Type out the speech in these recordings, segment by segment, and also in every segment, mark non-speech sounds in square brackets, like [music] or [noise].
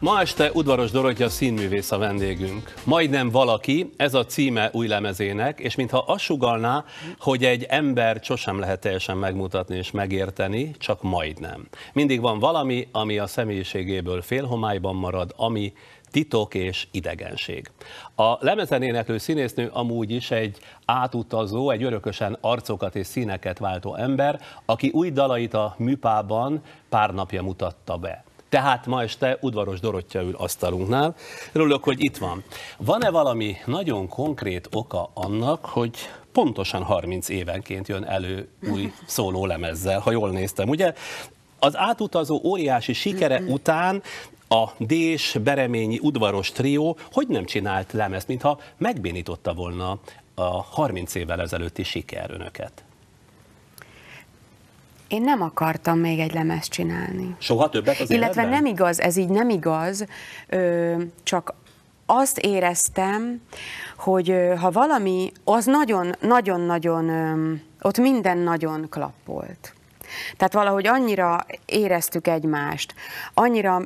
Ma este Udvaros Dorottya színművész a vendégünk. Majdnem valaki, ez a címe új lemezének, és mintha azt sugalná, hogy egy ember sosem lehet teljesen megmutatni és megérteni, csak majdnem. Mindig van valami, ami a személyiségéből félhomályban marad, ami titok és idegenség. A lemezen éneklő színésznő amúgy is egy átutazó, egy örökösen arcokat és színeket váltó ember, aki új dalait a műpában pár napja mutatta be. Tehát ma este udvaros Dorottya ül asztalunknál. Örülök, hogy itt van. Van-e valami nagyon konkrét oka annak, hogy pontosan 30 évenként jön elő új szóló lemezzel, ha jól néztem, ugye? Az átutazó óriási sikere után a Dés, Bereményi, udvaros trió hogy nem csinált lemezt, mintha megbénította volna a 30 évvel ezelőtti siker önöket? Én nem akartam még egy lemezt csinálni. Soha többet az Illetve életben? nem igaz, ez így nem igaz, ö, csak azt éreztem, hogy ö, ha valami, az nagyon-nagyon-nagyon, ott minden nagyon klappolt. Tehát valahogy annyira éreztük egymást, annyira,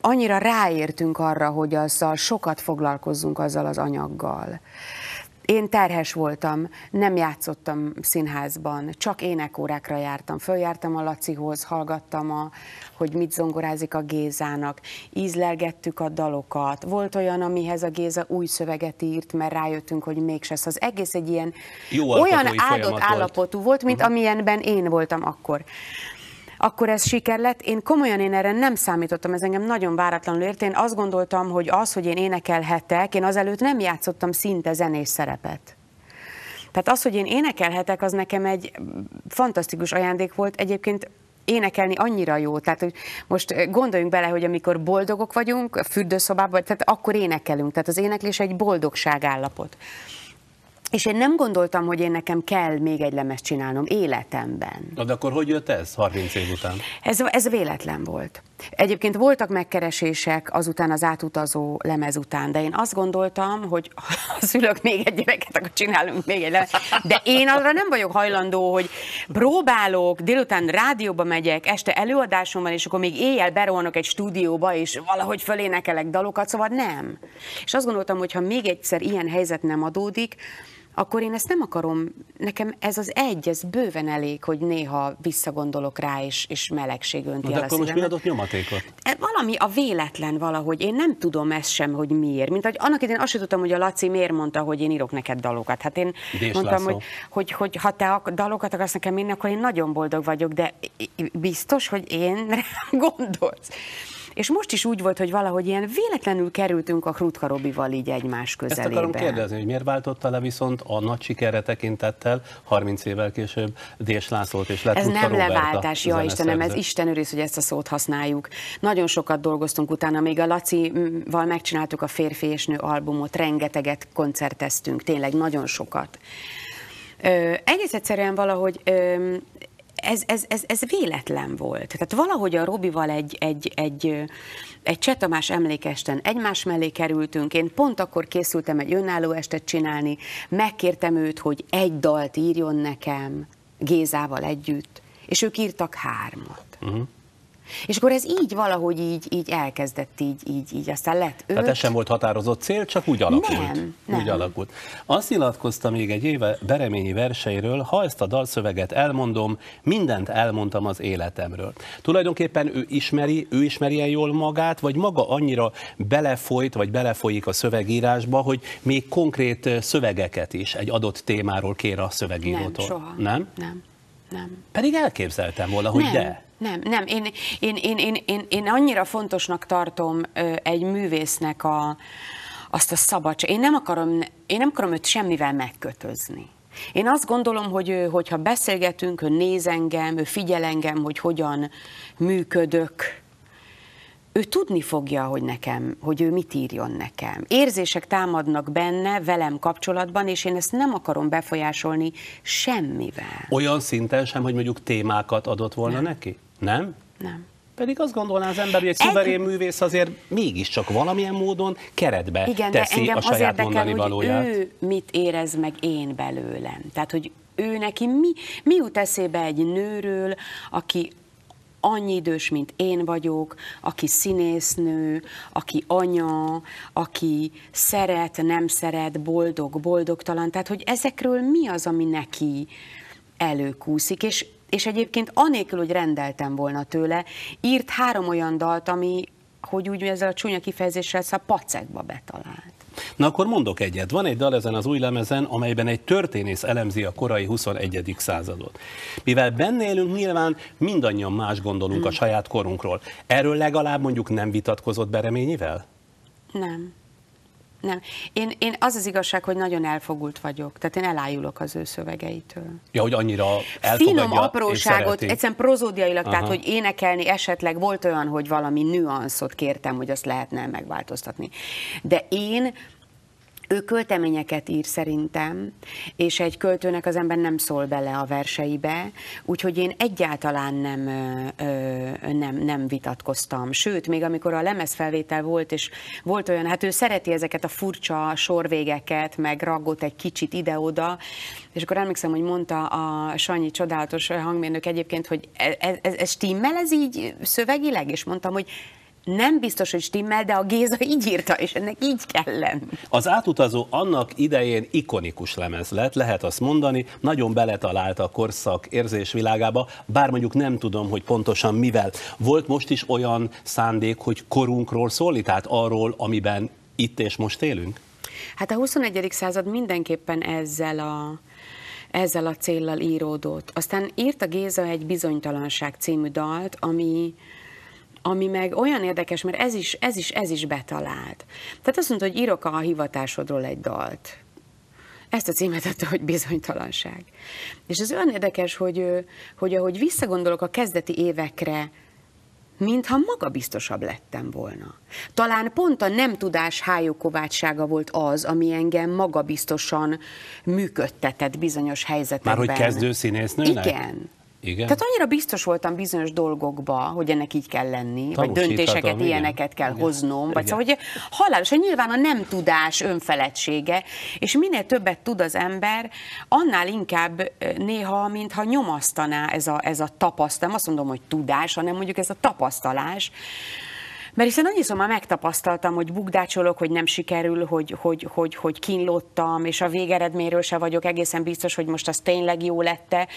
annyira ráértünk arra, hogy azzal sokat foglalkozzunk azzal az anyaggal. Én terhes voltam, nem játszottam színházban, csak énekórákra jártam. Följártam a Lacihoz, hallgattam, a, hogy mit zongorázik a Gézának, ízlelgettük a dalokat. Volt olyan, amihez a Géza új szöveget írt, mert rájöttünk, hogy mégse. Az egész egy ilyen Jó olyan áldott állapotú volt, mint uh-huh. amilyenben én voltam akkor akkor ez siker lett. Én komolyan én erre nem számítottam, ez engem nagyon váratlanul ért. Én azt gondoltam, hogy az, hogy én énekelhetek, én azelőtt nem játszottam szinte zenés szerepet. Tehát az, hogy én énekelhetek, az nekem egy fantasztikus ajándék volt. Egyébként énekelni annyira jó. Tehát, hogy most gondoljunk bele, hogy amikor boldogok vagyunk, fürdőszobában, tehát akkor énekelünk. Tehát az éneklés egy boldogság állapot. És én nem gondoltam, hogy én nekem kell még egy lemezt csinálnom életemben. Na de akkor hogy jött ez 30 év után? Ez, ez véletlen volt. Egyébként voltak megkeresések azután az átutazó lemez után, de én azt gondoltam, hogy ha [laughs] szülök még egy gyereket, akkor csinálunk még egy lemez. De én arra nem vagyok hajlandó, hogy próbálok, délután rádióba megyek, este előadásom van, és akkor még éjjel berolnok egy stúdióba, és valahogy fölénekelek dalokat, szóval nem. És azt gondoltam, hogy ha még egyszer ilyen helyzet nem adódik, akkor én ezt nem akarom, nekem ez az egy, ez bőven elég, hogy néha visszagondolok rá, és, és melegség önti Na, de akkor most mi adott nyomatékot? E, Valami a véletlen valahogy, én nem tudom ezt sem, hogy miért. Mint hogy annak idején azt sem tudtam, hogy a Laci miért mondta, hogy én írok neked dalokat. Hát én Dés mondtam, László. hogy, hogy, hogy, ha te dalokat akarsz nekem írni, akkor én nagyon boldog vagyok, de biztos, hogy én [laughs] gondolsz. És most is úgy volt, hogy valahogy ilyen véletlenül kerültünk a Krutka Robival így egymás Ezt közelébe. akarom kérdezni, hogy miért váltotta le viszont a nagy sikerre tekintettel 30 évvel később Dés Lászlót és lett Ez Rutka nem Róbert a leváltás, ja Istenem, ez. Isten őriz, hogy ezt a szót használjuk. Nagyon sokat dolgoztunk utána, még a Laci-val megcsináltuk a Férfi és Nő albumot, rengeteget koncerteztünk, tényleg nagyon sokat. Ö, egész egyszerűen valahogy ö, ez, ez, ez, ez véletlen volt. Tehát valahogy a Robival egy, egy, egy, egy Cseh Tamás emlékesten egymás mellé kerültünk. Én pont akkor készültem egy önálló estet csinálni, megkértem őt, hogy egy dalt írjon nekem Gézával együtt, és ők írtak hármat. Uh-huh. És akkor ez így valahogy így, így elkezdett, így, így, így aztán lett öt. Tehát ez sem volt határozott cél, csak úgy alakult. Nem, nem. Úgy alakult. Azt nyilatkozta még egy éve Bereményi verseiről, ha ezt a dalszöveget elmondom, mindent elmondtam az életemről. Tulajdonképpen ő ismeri, ő ismeri ilyen jól magát, vagy maga annyira belefolyt, vagy belefolyik a szövegírásba, hogy még konkrét szövegeket is egy adott témáról kér a nem, szövegírótól. soha. Nem? Nem, nem. Pedig elképzeltem volna, hogy nem, de. Nem, nem. Én, én, én, én, én, én annyira fontosnak tartom egy művésznek a, azt a szabadság. Én nem akarom, én nem akarom őt semmivel megkötözni. Én azt gondolom, hogy ő, hogyha beszélgetünk, ő néz engem, ő figyel engem, hogy hogyan működök, ő tudni fogja, hogy nekem, hogy ő mit írjon nekem. Érzések támadnak benne, velem kapcsolatban, és én ezt nem akarom befolyásolni semmivel. Olyan szinten sem, hogy mondjuk témákat adott volna nem. neki? Nem? Nem. Pedig azt gondolná az ember, hogy egy Egy- szuverén művész azért mégiscsak valamilyen módon keretbe Igen, de teszi engem a saját érdekel, mondani hogy valóját. ő mit érez meg én belőlem. Tehát, hogy ő neki mi, mi jut eszébe egy nőről, aki annyi idős, mint én vagyok, aki színésznő, aki anya, aki szeret, nem szeret, boldog, boldogtalan. Tehát, hogy ezekről mi az, ami neki előkúszik, és, és egyébként anélkül, hogy rendeltem volna tőle, írt három olyan dalt, ami, hogy úgy ezzel a csúnya kifejezéssel, a pacekba betalált. Na akkor mondok egyet. Van egy dal ezen az új lemezen, amelyben egy történész elemzi a korai 21. századot. Mivel benne élünk, nyilván mindannyian más gondolunk hmm. a saját korunkról. Erről legalább mondjuk nem vitatkozott Bereményivel? Nem. Nem. Én, én az az igazság, hogy nagyon elfogult vagyok. Tehát én elájulok az ő szövegeitől. Ja, hogy annyira elfogadja Finom apróságot, egyszerűen prozódiailag, Aha. tehát hogy énekelni esetleg volt olyan, hogy valami nüanszot kértem, hogy azt lehetne megváltoztatni. De én ő költeményeket ír szerintem, és egy költőnek az ember nem szól bele a verseibe, úgyhogy én egyáltalán nem, nem, nem vitatkoztam. Sőt, még amikor a lemezfelvétel volt, és volt olyan, hát ő szereti ezeket a furcsa sorvégeket, meg raggott egy kicsit ide-oda, és akkor emlékszem, hogy mondta a Sanyi csodálatos hangmérnök egyébként, hogy ez, ez, ez stimmel ez így szövegileg, és mondtam, hogy nem biztos, hogy stimmel, de a Géza így írta, és ennek így kell lenni. Az átutazó annak idején ikonikus lemez lett, lehet azt mondani, nagyon beletalált a korszak érzésvilágába, bár mondjuk nem tudom, hogy pontosan mivel. Volt most is olyan szándék, hogy korunkról szólni, tehát arról, amiben itt és most élünk? Hát a 21. század mindenképpen ezzel a, ezzel a céllal íródott. Aztán írt a Géza egy bizonytalanság című dalt, ami, ami meg olyan érdekes, mert ez is, ez is, ez is betalált. Tehát azt mondta, hogy írok a hivatásodról egy dalt. Ezt a címet adta, hogy bizonytalanság. És ez olyan érdekes, hogy, hogy ahogy visszagondolok a kezdeti évekre, mintha magabiztosabb lettem volna. Talán pont a nem tudás hájókovátsága volt az, ami engem magabiztosan működtetett bizonyos helyzetekben. Már hogy kezdő színésznőnek? Igen. Igen? Tehát annyira biztos voltam bizonyos dolgokba, hogy ennek így kell lenni, vagy döntéseket, igen. ilyeneket kell igen. hoznom, igen. vagy szóval, hogy halálos, hogy nyilván a nem tudás önfeledtsége, és minél többet tud az ember, annál inkább néha, mintha nyomasztaná ez a, ez a tapasztalás, nem azt mondom, hogy tudás, hanem mondjuk ez a tapasztalás, mert hiszen annyiszor már megtapasztaltam, hogy bukdácsolok, hogy nem sikerül, hogy, hogy, hogy, hogy kínlottam, és a végeredményről se vagyok egészen biztos, hogy most az tényleg jó lette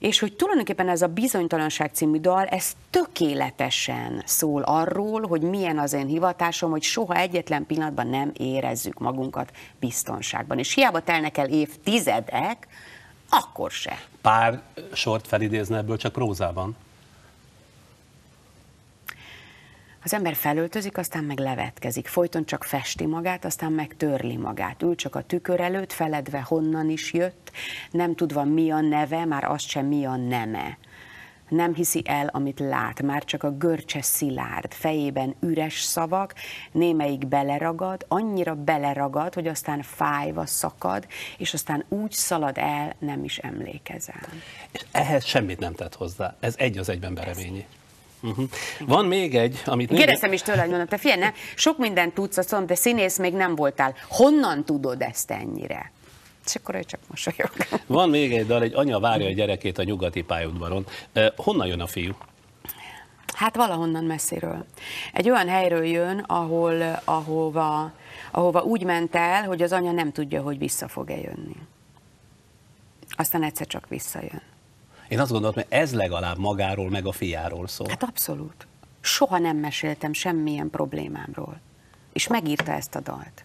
és hogy tulajdonképpen ez a Bizonytalanság című dal, ez tökéletesen szól arról, hogy milyen az én hivatásom, hogy soha egyetlen pillanatban nem érezzük magunkat biztonságban. És hiába telnek el évtizedek, akkor se. Pár sort felidézne ebből csak prózában? Az ember felöltözik, aztán meg levetkezik. Folyton csak festi magát, aztán meg törli magát. Ül csak a tükör előtt, feledve honnan is jött, nem tudva mi a neve, már azt sem mi a neme. Nem hiszi el, amit lát, már csak a görcse szilárd, fejében üres szavak, némelyik beleragad, annyira beleragad, hogy aztán fájva szakad, és aztán úgy szalad el, nem is emlékezel. És ehhez semmit nem tett hozzá. Ez egy az egyben bereményi. Uh-huh. Van még egy, amit... Kérdeztem is tőle, hogy mondom, te figyelj, ne, sok mindent tudsz, azt mondom, de színész még nem voltál. Honnan tudod ezt ennyire? És akkor ő csak mosolyog. Van még egy dal, egy anya várja a gyerekét a nyugati pályaudvaron. Honnan jön a fiú? Hát valahonnan messziről. Egy olyan helyről jön, ahol, ahova, ahova úgy ment el, hogy az anya nem tudja, hogy vissza fog-e jönni. Aztán egyszer csak visszajön. Én azt gondoltam, hogy ez legalább magáról, meg a fiáról szól. Hát abszolút. Soha nem meséltem semmilyen problémámról. És megírta ezt a dalt.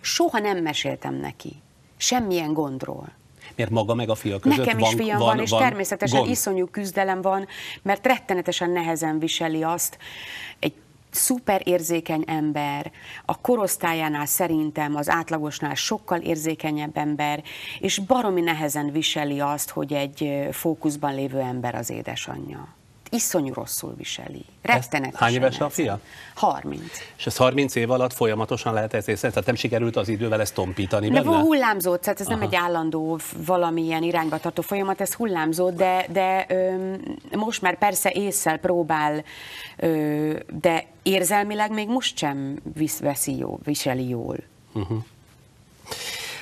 Soha nem meséltem neki semmilyen gondról. Miért maga meg a fia között Nekem is van, fiam van, van és van természetesen gond. iszonyú küzdelem van, mert rettenetesen nehezen viseli azt egy szuper érzékeny ember, a korosztályánál szerintem az átlagosnál sokkal érzékenyebb ember, és baromi nehezen viseli azt, hogy egy fókuszban lévő ember az édesanyja iszonyú rosszul viseli. Rettenetesen. Hány éves a fia? 30. És ez 30 év alatt folyamatosan lehet ezt észre? Tehát nem sikerült az idővel ezt tompítani de benne? hullámzott, tehát ez Aha. nem egy állandó valamilyen irányba tartó folyamat, ez hullámzott, de, de ö, most már persze észszel próbál, ö, de érzelmileg még most sem visz, veszi jó, viseli jól. Uh-huh.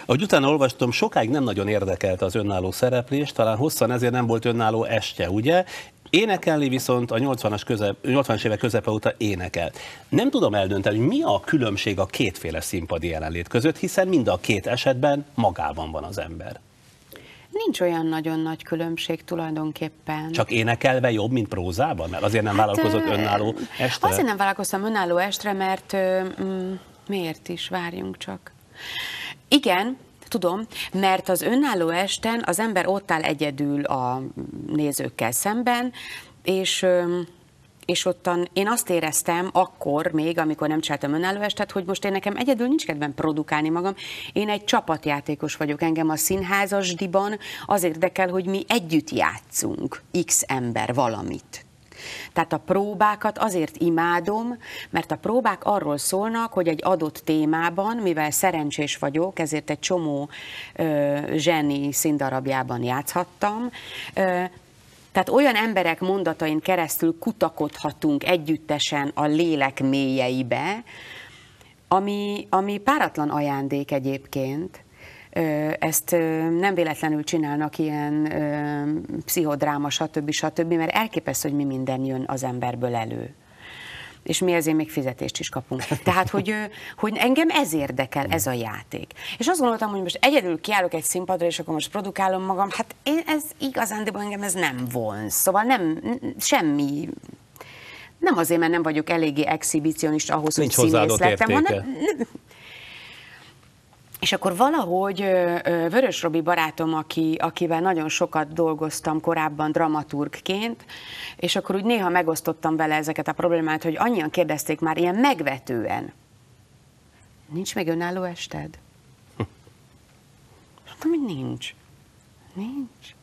Ahogy utána olvastam, sokáig nem nagyon érdekelte az önálló szereplés, talán hosszan ezért nem volt önálló este, ugye? Énekelni viszont a 80-as, közep, 80-as évek közepe óta énekel. Nem tudom eldönteni, hogy mi a különbség a kétféle színpadi jelenlét között, hiszen mind a két esetben magában van az ember. Nincs olyan nagyon nagy különbség tulajdonképpen. Csak énekelve jobb, mint prózában? Mert azért nem hát, vállalkozott önálló estre? Azért nem vállalkoztam önálló estre, mert mm, miért is, várjunk csak. Igen, Tudom, mert az önálló esten az ember ott áll egyedül a nézőkkel szemben, és és ottan én azt éreztem akkor még, amikor nem csináltam önálló estet, hogy most én nekem egyedül nincs kedvem produkálni magam. Én egy csapatjátékos vagyok, engem a színházasdiban az érdekel, hogy mi együtt játszunk, x ember valamit. Tehát a próbákat azért imádom, mert a próbák arról szólnak, hogy egy adott témában, mivel szerencsés vagyok, ezért egy csomó ö, zseni színdarabjában játszhattam, ö, tehát olyan emberek mondatain keresztül kutakodhatunk együttesen a lélek mélyeibe, ami, ami páratlan ajándék egyébként, ezt nem véletlenül csinálnak ilyen pszichodráma, stb. stb., mert elképesztő, hogy mi minden jön az emberből elő és mi ezért még fizetést is kapunk. Tehát, hogy, hogy engem ez érdekel, ez a játék. És azt gondoltam, hogy most egyedül kiállok egy színpadra, és akkor most produkálom magam, hát én ez igazán, de engem ez nem vonz. Szóval nem, semmi nem azért, mert nem vagyok eléggé exhibicionista ahhoz, Nincs hogy színész lettem, hanem és akkor valahogy Vörös Robi barátom, aki, akivel nagyon sokat dolgoztam korábban dramaturgként, és akkor úgy néha megosztottam vele ezeket a problémát, hogy annyian kérdezték már ilyen megvetően. Nincs még önálló ested? Mondtam, hogy nincs. Nincs.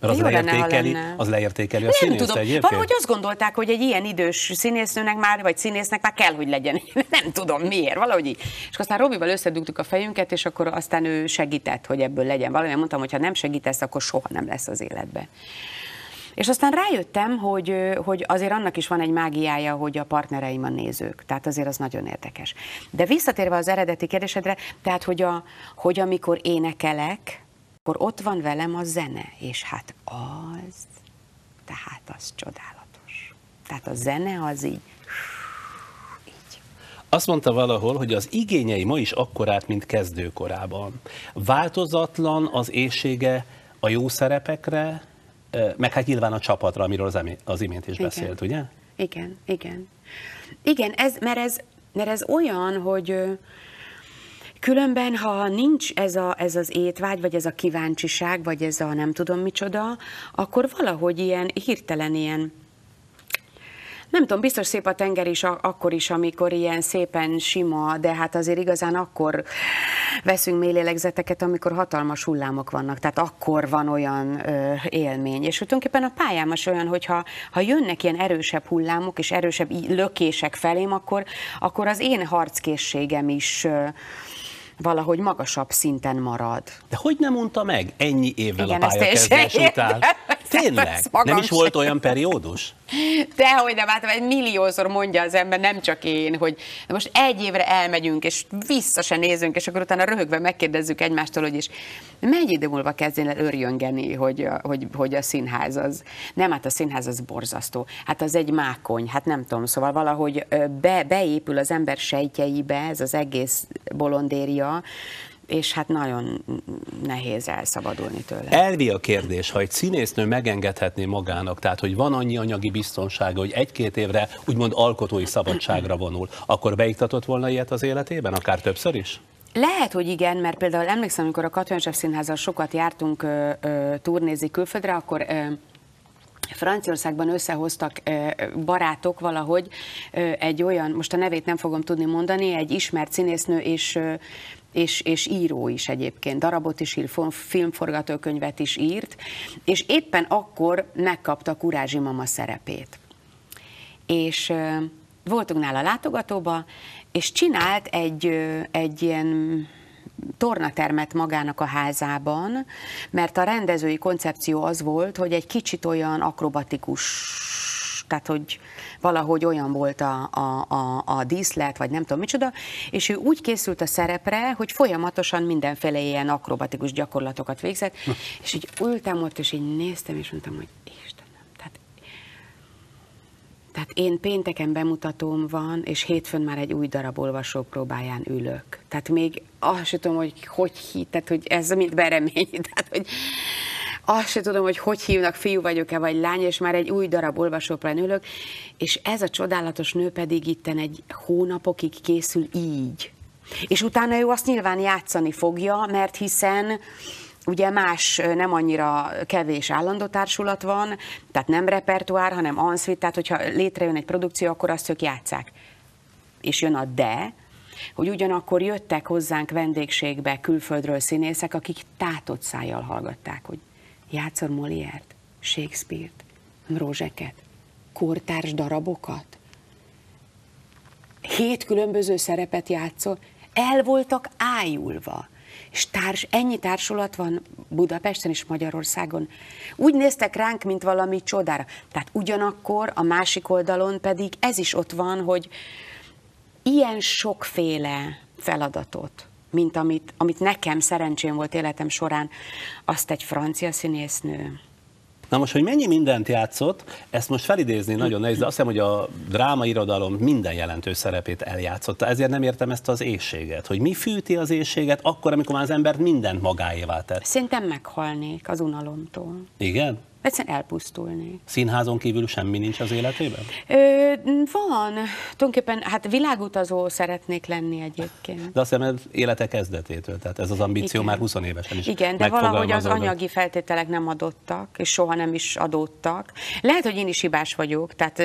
Mert az leértékeli, az leértékeli a színész tudom. egyébként? Valahogy azt gondolták, hogy egy ilyen idős színésznőnek már, vagy színésznek már kell, hogy legyen. [laughs] Nem tudom miért, valahogy így. És aztán Robival összedugtuk a fejünket, és akkor aztán ő segített, hogy ebből legyen valami. Mondtam, hogy ha nem segítesz, akkor soha nem lesz az életbe. És aztán rájöttem, hogy, hogy azért annak is van egy mágiája, hogy a partnereim a nézők. Tehát azért az nagyon érdekes. De visszatérve az eredeti kérdésedre, tehát hogy, a, hogy amikor énekelek, akkor ott van velem a zene, és hát az, tehát az csodálatos. Tehát a zene az így, így. Azt mondta valahol, hogy az igényei ma is akkorát, mint kezdőkorában. Változatlan az éjsége a jó szerepekre, meg hát nyilván a csapatra, amiről az, imént is igen. beszélt, ugye? Igen, igen. Igen, ez, mert, ez, mert ez olyan, hogy Különben, ha nincs ez, a, ez az étvágy, vagy ez a kíváncsiság, vagy ez a nem tudom micsoda, akkor valahogy ilyen hirtelen ilyen nem tudom, biztos szép a tenger is akkor is, amikor ilyen szépen sima, de hát azért igazán akkor veszünk mély lélegzeteket, amikor hatalmas hullámok vannak, tehát akkor van olyan ö, élmény. És tulajdonképpen a pályám is olyan, hogy ha, ha jönnek ilyen erősebb hullámok és erősebb lökések felém, akkor, akkor az én harckészségem is ö, valahogy magasabb szinten marad. De hogy nem mondta meg ennyi évvel Igen, a pályakezdés után? Tényleg? Nem is volt olyan periódus? Dehogy nem, hát egy milliószor mondja az ember, nem csak én, hogy most egy évre elmegyünk, és vissza se nézünk, és akkor utána röhögve megkérdezzük egymástól, hogy is mennyi idő múlva kezdjen el örjöngeni, hogy, hogy, hogy a színház az. Nem, hát a színház az borzasztó. Hát az egy mákony, hát nem tudom, szóval valahogy be, beépül az ember sejtjeibe ez az egész bolondéria, és hát nagyon nehéz elszabadulni tőle. Elvi a kérdés, ha egy színésznő megengedhetné magának, tehát hogy van annyi anyagi biztonsága, hogy egy-két évre úgymond alkotói szabadságra vonul, akkor beiktatott volna ilyet az életében, akár többször is? Lehet, hogy igen, mert például emlékszem, amikor a Katonyesev Színházzal sokat jártunk ö, ö, turnézni külföldre, akkor ö, Franciaországban összehoztak barátok valahogy egy olyan, most a nevét nem fogom tudni mondani, egy ismert színésznő és és, és író is egyébként, darabot is ír, filmforgatókönyvet is írt, és éppen akkor megkapta Kurázsi mama szerepét. És voltunk nála látogatóba, és csinált egy, egy ilyen tornatermet magának a házában, mert a rendezői koncepció az volt, hogy egy kicsit olyan akrobatikus, tehát hogy valahogy olyan volt a, a, a, a díszlet, vagy nem tudom micsoda, és ő úgy készült a szerepre, hogy folyamatosan mindenféle ilyen akrobatikus gyakorlatokat végzett, és így ültem ott, és így néztem, és mondtam, hogy Isten, Tehát én pénteken bemutatóm van, és hétfőn már egy új darab olvasó próbáján ülök. Tehát még azt sem tudom, hogy hogy hit, tehát hogy ez mint beremény, [laughs] tehát hogy azt sem tudom, hogy hogy hívnak, fiú vagyok-e, vagy lány, és már egy új darab olvasópróbán ülök, és ez a csodálatos nő pedig itten egy hónapokig készül így. És utána ő azt nyilván játszani fogja, mert hiszen Ugye más nem annyira kevés állandó társulat van, tehát nem repertoár, hanem ensuite, tehát hogyha létrejön egy produkció, akkor azt ők játszák. És jön a de, hogy ugyanakkor jöttek hozzánk vendégségbe külföldről színészek, akik tátott szájjal hallgatták, hogy játszol Moliért, Shakespeare-t, Mrózseket, kortárs darabokat. Hét különböző szerepet játszol, el voltak ájulva és társ, ennyi társulat van Budapesten és Magyarországon. Úgy néztek ránk, mint valami csodára. Tehát ugyanakkor a másik oldalon pedig ez is ott van, hogy ilyen sokféle feladatot, mint amit, amit nekem szerencsém volt életem során, azt egy francia színésznő, Na most, hogy mennyi mindent játszott, ezt most felidézni nagyon nehéz, de azt hiszem, hogy a drámairodalom minden jelentős szerepét eljátszotta. Ezért nem értem ezt az éjséget, hogy mi fűti az éjséget akkor, amikor már az embert mindent magáévá tett. Szerintem meghalnék az unalomtól. Igen? Egyszerűen elpusztulni. Színházon kívül semmi nincs az életében? Ö, van. Tulajdonképpen, hát világutazó szeretnék lenni egyébként. De azt hiszem, ez élete kezdetétől, tehát ez az ambíció Igen. már 20 évesen is Igen, de valahogy az anyagi feltételek nem adottak, és soha nem is adódtak. Lehet, hogy én is hibás vagyok, tehát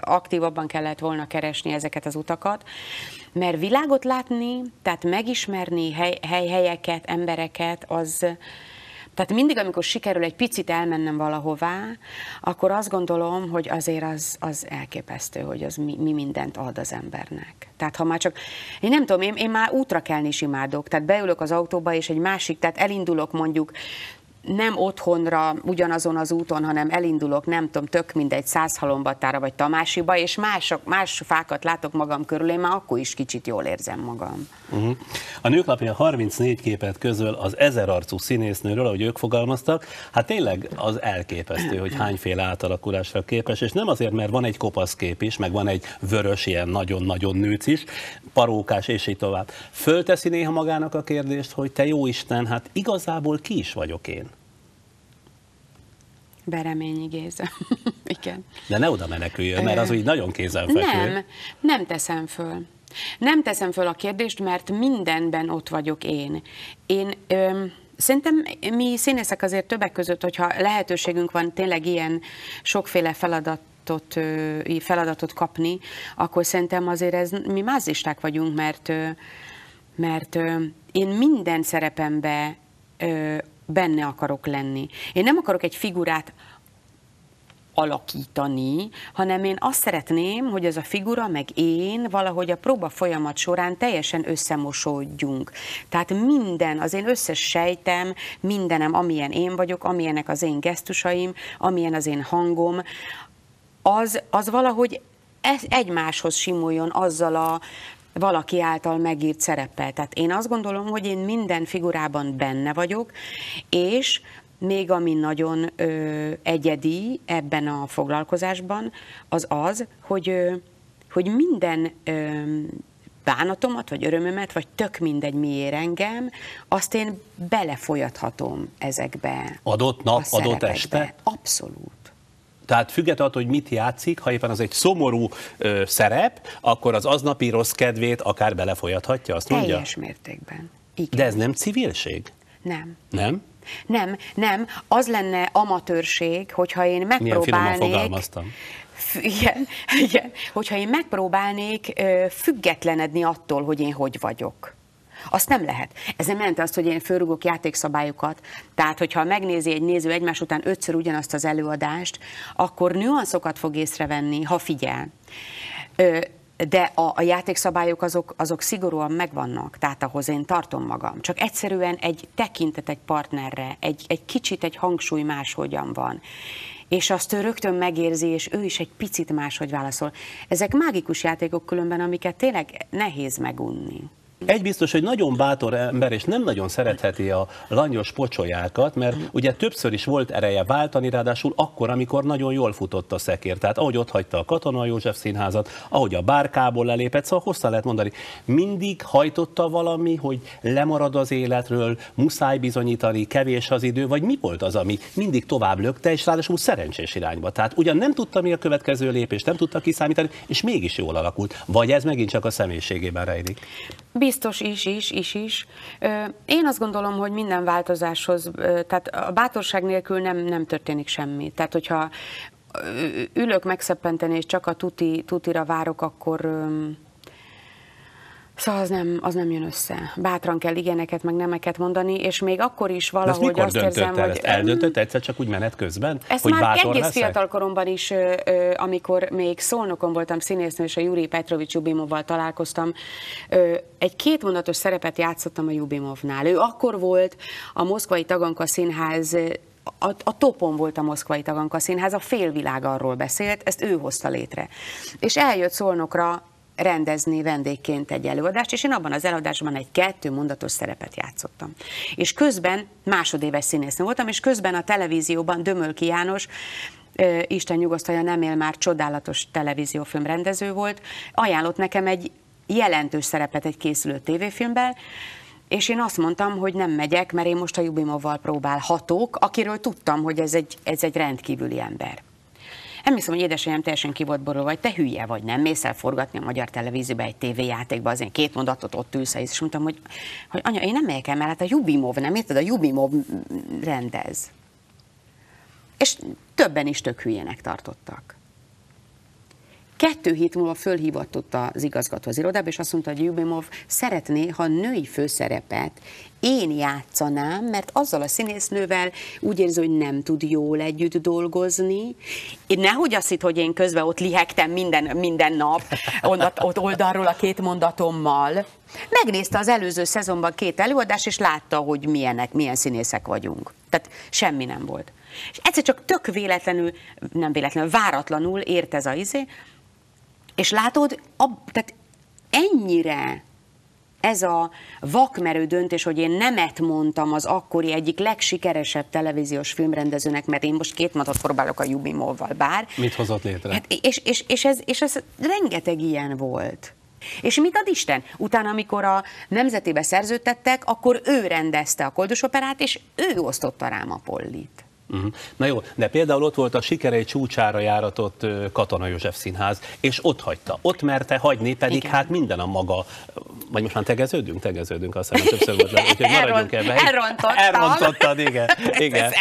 aktívabban kellett volna keresni ezeket az utakat, mert világot látni, tehát megismerni hely, hely, helyeket, embereket, az tehát mindig, amikor sikerül egy picit elmennem valahová, akkor azt gondolom, hogy azért az, az elképesztő, hogy az mi, mi mindent ad az embernek. Tehát ha már csak, én nem tudom, én, én már útra kelni is imádok, tehát beülök az autóba, és egy másik, tehát elindulok mondjuk nem otthonra, ugyanazon az úton, hanem elindulok, nem tudom, tök mindegy, százhalombatára vagy Tamásiba, és mások, más fákat látok magam körül, én már akkor is kicsit jól érzem magam. Uh-huh. A nőklapja 34 képet közöl az ezerarcú színésznőről, ahogy ők fogalmaztak. Hát tényleg az elképesztő, hogy hányféle átalakulásra képes, és nem azért, mert van egy kopasz kép is, meg van egy vörös, ilyen nagyon-nagyon nőc is, parókás, és így tovább. Fölteszi néha magának a kérdést, hogy te jó Isten, hát igazából ki is vagyok én? Bereményi Géza. [laughs] Igen. De ne oda meneküljön, mert az úgy nagyon kézenfekvő. Nem, nem teszem föl. Nem teszem föl a kérdést, mert mindenben ott vagyok én. Én öm, Szerintem mi színészek azért többek között, hogyha lehetőségünk van tényleg ilyen sokféle feladatot, feladatot kapni, akkor szerintem azért ez, mi mázisták vagyunk, mert, mert én minden szerepembe benne akarok lenni. Én nem akarok egy figurát alakítani, hanem én azt szeretném, hogy ez a figura, meg én valahogy a próba folyamat során teljesen összemosódjunk. Tehát minden, az én összes sejtem, mindenem, amilyen én vagyok, amilyenek az én gesztusaim, amilyen az én hangom, az, az valahogy egymáshoz simuljon azzal a valaki által megírt szereppel. Tehát én azt gondolom, hogy én minden figurában benne vagyok, és még ami nagyon ö, egyedi ebben a foglalkozásban, az az, hogy, ö, hogy minden ö, bánatomat, vagy örömömet, vagy tök mindegy miért engem, azt én belefolyathatom ezekbe. Adott nap, adott este? Abszolút. Tehát függetlenül attól, hogy mit játszik, ha éppen az egy szomorú ö, szerep, akkor az aznapi rossz kedvét akár belefolyathatja, azt mondja? Teljes mértékben. Igen. De ez nem civilség? Nem. Nem? Nem, nem. Az lenne amatőrség, hogyha én megpróbálnék... Milyen fogalmaztam. Igen, [laughs] igen, hogyha én megpróbálnék függetlenedni attól, hogy én hogy vagyok. Azt nem lehet. Ez nem jelenti azt, hogy én fölrugok játékszabályokat. Tehát, hogyha megnézi egy néző egymás után ötször ugyanazt az előadást, akkor nüanszokat fog észrevenni, ha figyel. De a, a játékszabályok azok, azok szigorúan megvannak, tehát ahhoz én tartom magam. Csak egyszerűen egy tekintet egy partnerre, egy, egy kicsit egy hangsúly máshogyan van és azt ő rögtön megérzi, és ő is egy picit máshogy válaszol. Ezek mágikus játékok különben, amiket tényleg nehéz megunni. Egy biztos, hogy nagyon bátor ember, és nem nagyon szeretheti a langyos pocsolyákat, mert ugye többször is volt ereje váltani, ráadásul akkor, amikor nagyon jól futott a szekér. Tehát ahogy ott hagyta a Katona József színházat, ahogy a bárkából lelépett, szóval hosszá lehet mondani, mindig hajtotta valami, hogy lemarad az életről, muszáj bizonyítani, kevés az idő, vagy mi volt az, ami mindig tovább lökte, és ráadásul szerencsés irányba. Tehát ugyan nem tudta, mi a következő lépés, nem tudta kiszámítani, és mégis jól alakult. Vagy ez megint csak a személyiségében rejlik. Biztos is, is, is, is. Én azt gondolom, hogy minden változáshoz, tehát a bátorság nélkül nem, nem történik semmi. Tehát, hogyha ülök megszeppenteni, és csak a tuti, tutira várok, akkor Szóval az nem, az nem jön össze. Bátran kell igeneket, meg nemeket mondani, és még akkor is valahogy De azt érzem, el? hogy... Ezt eldöntött egyszer csak úgy menet közben? Ezt hogy már egész leszek? fiatal koromban is, amikor még Szolnokon voltam színésznő, és a Júri Petrovics Jubimovval találkoztam, egy kétmondatos szerepet játszottam a Jubimovnál. Ő akkor volt a Moszkvai Taganka Színház a, a topon volt a Moszkvai Taganka Színház, a félvilág arról beszélt, ezt ő hozta létre. És eljött Szolnokra rendezni vendégként egy előadást, és én abban az előadásban egy kettő mondatos szerepet játszottam. És közben másodéves színésznő voltam, és közben a televízióban Dömölki János Isten nyugosztalja nem él már, csodálatos televíziófilm rendező volt, ajánlott nekem egy jelentős szerepet egy készülő tévéfilmben, és én azt mondtam, hogy nem megyek, mert én most a Jubimovval próbálhatok, akiről tudtam, hogy ez egy, ez egy rendkívüli ember. Emlékszem, hogy édesanyám teljesen ki volt borulva, vagy te hülye vagy, nem mész el forgatni a magyar televízióba egy tévéjátékba, azért két mondatot ott ülsz, és mondtam, hogy, hogy anya, én nem megyek el, mert hát a Jubimov, nem érted, a Jubimov rendez. És többen is tök hülyének tartottak. Kettő hét múlva fölhívott ott az igazgató az irodába, és azt mondta, hogy Jubimov szeretné, ha női főszerepet én játszanám, mert azzal a színésznővel úgy érzi, hogy nem tud jól együtt dolgozni. Én nehogy azt hitt, hogy én közben ott lihegtem minden, minden nap, ondat, ott oldalról a két mondatommal. Megnézte az előző szezonban két előadás, és látta, hogy milyenek, milyen színészek vagyunk. Tehát semmi nem volt. És egyszer csak tök véletlenül, nem véletlenül, váratlanul ért ez a izé, és látod, ab, tehát ennyire ez a vakmerő döntés, hogy én nemet mondtam az akkori egyik legsikeresebb televíziós filmrendezőnek, mert én most két mondatot próbálok a Jubimovval, bár. Mit hozott létre? Hát, és, és, és, ez, és ez rengeteg ilyen volt. És mit ad Isten? Utána, amikor a nemzetébe szerződtettek, akkor ő rendezte a Koldus operát, és ő osztotta rám a pollit. Uh-huh. Na jó, de például ott volt a sikerei csúcsára járatott Katona József Színház, és ott hagyta. Ott merte hagyni, pedig Igen. hát minden a maga, vagy most már tegeződünk? Tegeződünk, azt hiszem, többször volt le, úgyhogy [laughs] maradjunk ebben. Elrontottam. Elrontottad, igen. [laughs] igen.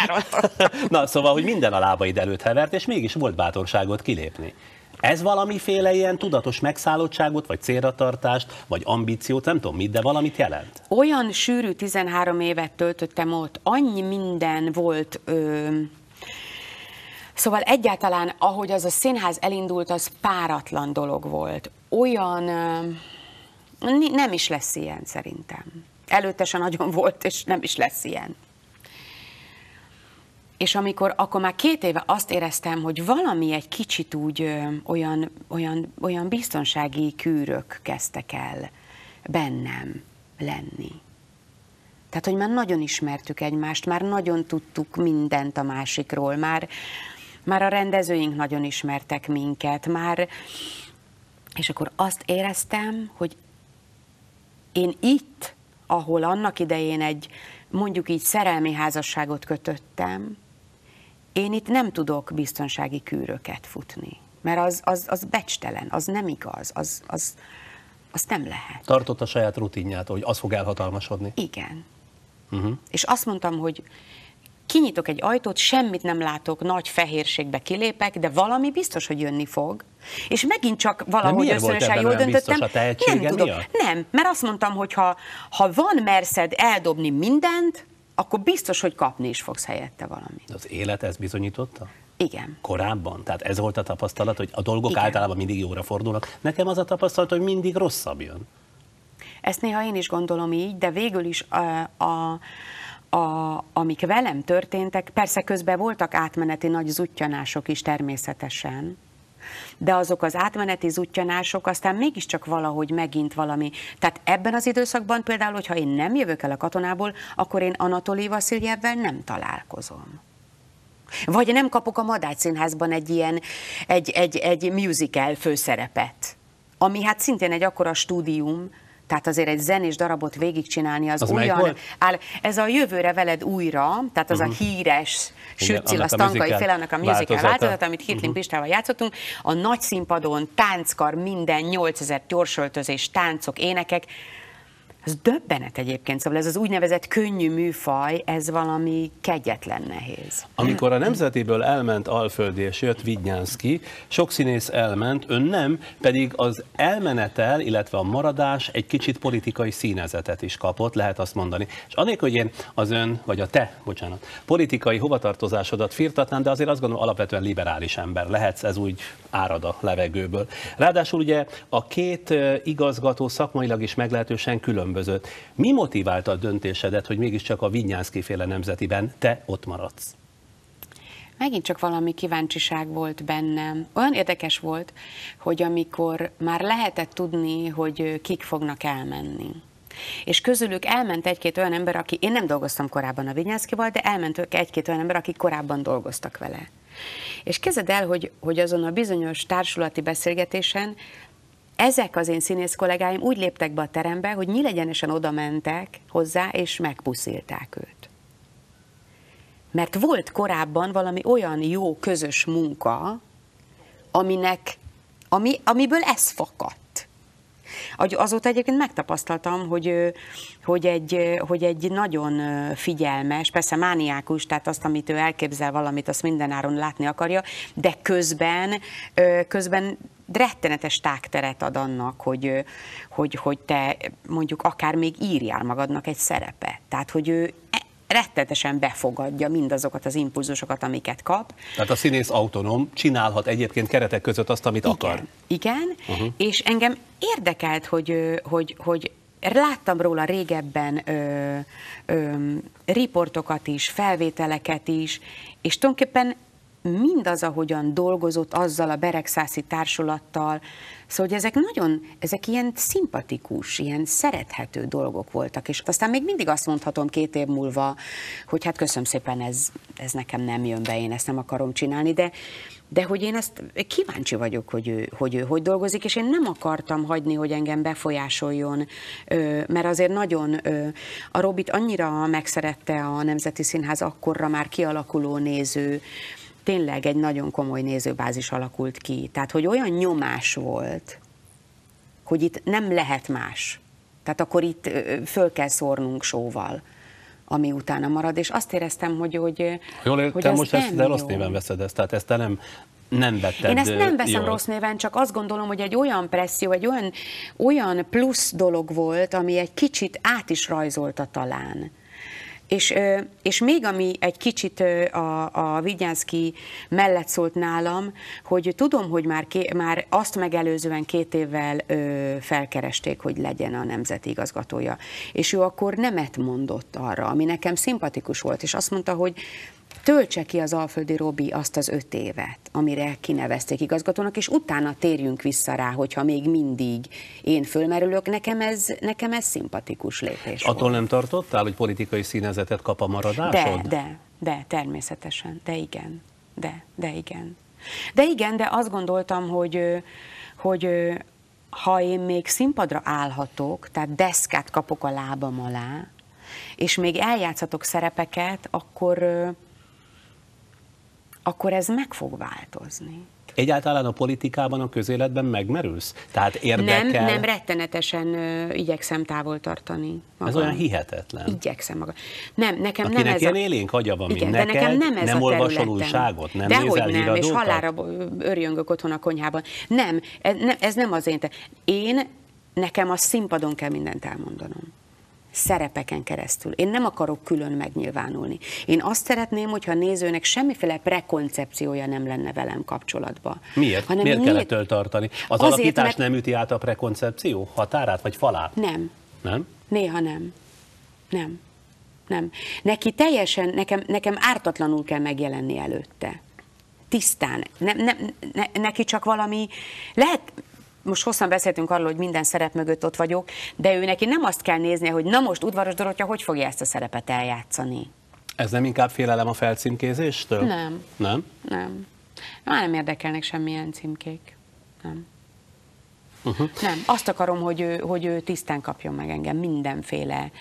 [laughs] Na, szóval, hogy minden a lábaid előtt hevert, és mégis volt bátorságot kilépni. Ez valamiféle ilyen tudatos megszállottságot, vagy célratartást, vagy ambíciót, nem tudom mit, de valamit jelent? Olyan sűrű 13 évet töltöttem ott, annyi minden volt... Ö... Szóval egyáltalán, ahogy az a színház elindult, az páratlan dolog volt. Olyan... Nem is lesz ilyen szerintem. Előtte se nagyon volt, és nem is lesz ilyen. És amikor akkor már két éve azt éreztem, hogy valami egy kicsit úgy ö, olyan, olyan, olyan biztonsági kűrök kezdtek el bennem lenni. Tehát, hogy már nagyon ismertük egymást, már nagyon tudtuk mindent a másikról, már, már a rendezőink nagyon ismertek minket, már, és akkor azt éreztem, hogy én itt, ahol annak idején egy mondjuk így szerelmi házasságot kötöttem, én itt nem tudok biztonsági kűröket futni, mert az, az, az becstelen, az nem igaz, az, az, az nem lehet. Tartott a saját rutinjától, hogy az fog elhatalmasodni? Igen. Uh-huh. És azt mondtam, hogy kinyitok egy ajtót, semmit nem látok, nagy fehérségbe kilépek, de valami biztos, hogy jönni fog. És megint csak valahogy összönösen jól döntöttem. A nem tudok. Nem, mert azt mondtam, hogy ha, ha van merszed eldobni mindent, akkor biztos, hogy kapni is fogsz helyette valamit. Az élet ezt bizonyította? Igen. Korábban? Tehát ez volt a tapasztalat, hogy a dolgok Igen. általában mindig jóra fordulnak. Nekem az a tapasztalat, hogy mindig rosszabb jön. Ezt néha én is gondolom így, de végül is a, a, a, amik velem történtek, persze közben voltak átmeneti nagy zutyanások is természetesen, de azok az átmeneti zuttyanások aztán mégiscsak valahogy megint valami. Tehát ebben az időszakban például, hogyha én nem jövök el a katonából, akkor én Anatoli Vasziljebbel nem találkozom. Vagy nem kapok a Madács Színházban egy ilyen, egy, egy, egy musical főszerepet, ami hát szintén egy akkora stúdium, tehát azért egy zenés darabot végigcsinálni az, Az olyan... Áll, ez a jövőre veled újra, tehát az uh-huh. a híres Sütcil, a annak Stankai musical félának a musical változata. változat, amit Hitlin uh-huh. Pistával játszottunk, a nagy színpadon, tánckar, minden, 8000 gyorsöltözés, táncok, énekek, ez döbbenet egyébként, szóval ez az úgynevezett könnyű műfaj, ez valami kegyetlen nehéz. Amikor a Nemzetiből elment Alföldi és jött Vidnyánszki, sok színész elment, ön nem, pedig az elmenetel, illetve a maradás egy kicsit politikai színezetet is kapott, lehet azt mondani. És anélkül, hogy én az ön, vagy a te, bocsánat, politikai hovatartozásodat firtatnám, de azért azt gondolom alapvetően liberális ember lehetsz, ez úgy árad a levegőből. Ráadásul ugye a két igazgató szakmailag is meglehetősen különbözött. Mi motiválta a döntésedet, hogy mégiscsak a Vidnyánszki féle nemzetiben te ott maradsz? Megint csak valami kíváncsiság volt bennem. Olyan érdekes volt, hogy amikor már lehetett tudni, hogy kik fognak elmenni. És közülük elment egy-két olyan ember, aki, én nem dolgoztam korábban a Vinyászkival, de elment egy-két olyan ember, akik korábban dolgoztak vele. És kezded el, hogy, hogy azon a bizonyos társulati beszélgetésen ezek az én színész kollégáim úgy léptek be a terembe, hogy nyílegyenesen oda mentek hozzá, és megpuszilták őt. Mert volt korábban valami olyan jó közös munka, aminek, ami, amiből ez fakadt. Azóta egyébként megtapasztaltam, hogy, hogy, egy, hogy egy nagyon figyelmes, persze mániákus, tehát azt, amit ő elképzel valamit, azt mindenáron látni akarja, de közben, közben rettenetes tágteret ad annak, hogy, hogy, hogy te mondjuk akár még írjál magadnak egy szerepet. Tehát, hogy ő rettenetesen befogadja mindazokat az impulzusokat, amiket kap, Tehát a színész autonóm, csinálhat egyébként keretek között azt, amit akar. igen, uh-huh. és engem érdekelt, hogy, hogy, hogy láttam róla régebben ö, ö, riportokat is, felvételeket is, és tulajdonképpen mindaz, ahogyan dolgozott azzal a Beregszászi társulattal, szóval hogy ezek nagyon, ezek ilyen szimpatikus, ilyen szerethető dolgok voltak, és aztán még mindig azt mondhatom két év múlva, hogy hát köszönöm szépen, ez, ez nekem nem jön be, én ezt nem akarom csinálni, de, de hogy én ezt kíváncsi vagyok, hogy ő, hogy ő hogy dolgozik, és én nem akartam hagyni, hogy engem befolyásoljon, mert azért nagyon a Robit annyira megszerette a Nemzeti Színház akkorra már kialakuló néző, tényleg egy nagyon komoly nézőbázis alakult ki. Tehát, hogy olyan nyomás volt, hogy itt nem lehet más. Tehát akkor itt föl kell szórnunk sóval, ami utána marad, és azt éreztem, hogy, hogy, Jól hogy értem, az most ezt de rossz néven veszed ezt, tehát ezt te nem, nem vetted Én ezt nem veszem jól. rossz néven, csak azt gondolom, hogy egy olyan presszió, egy olyan, olyan plusz dolog volt, ami egy kicsit át is rajzolta talán. És, és még ami egy kicsit a, a Vigyánszki mellett szólt nálam, hogy tudom, hogy már, ké, már azt megelőzően két évvel ö, felkeresték, hogy legyen a nemzeti igazgatója. És ő akkor nemet mondott arra, ami nekem szimpatikus volt, és azt mondta, hogy töltse ki az Alföldi Robi azt az öt évet, amire kinevezték igazgatónak, és utána térjünk vissza rá, hogyha még mindig én fölmerülök. Nekem ez, nekem ez szimpatikus lépés Attól volt. nem tartottál, hogy politikai színezetet kap a De, maradásod? de, de, természetesen, de igen, de, de igen. De igen, de azt gondoltam, hogy, hogy ha én még színpadra állhatok, tehát deszkát kapok a lábam alá, és még eljátszhatok szerepeket, akkor, akkor ez meg fog változni. Egyáltalán a politikában, a közéletben megmerülsz? Tehát érdekel? Nem, nem rettenetesen ö, igyekszem távol tartani magam. Ez olyan hihetetlen. Igyekszem magam. Nem, nekem Akinek nem ez ilyen a... élénk agya van, Igen, neked, de nekem nem ez nem a olvasol újságot, nem Dehogy nézel nem, és híradókat? halálra örjöngök otthon a konyhában. Nem, ez, nem, ez nem az én. Te. Én, nekem a színpadon kell mindent elmondanom. Szerepeken keresztül. Én nem akarok külön megnyilvánulni. Én azt szeretném, hogyha a nézőnek semmiféle prekoncepciója nem lenne velem kapcsolatban. Miért? Hanem Miért nyílt- kell ettől tartani? Az Azért, alakítás mert- nem üti át a prekoncepció határát, vagy falát? Nem. Nem? Néha nem. Nem. Nem. Neki teljesen, nekem, nekem ártatlanul kell megjelenni előtte. tisztán. Nem, nem, ne, neki csak valami, lehet, most hosszan beszéltünk arról, hogy minden szerep mögött ott vagyok, de ő neki nem azt kell néznie, hogy na most udvaros Dorottya, hogy fogja ezt a szerepet eljátszani. Ez nem inkább félelem a felcímkézéstől? Nem. Nem? Nem. Már nem érdekelnek semmilyen címkék. Nem. Uh-huh. Nem. Azt akarom, hogy ő, hogy ő tisztán kapjon meg engem mindenféle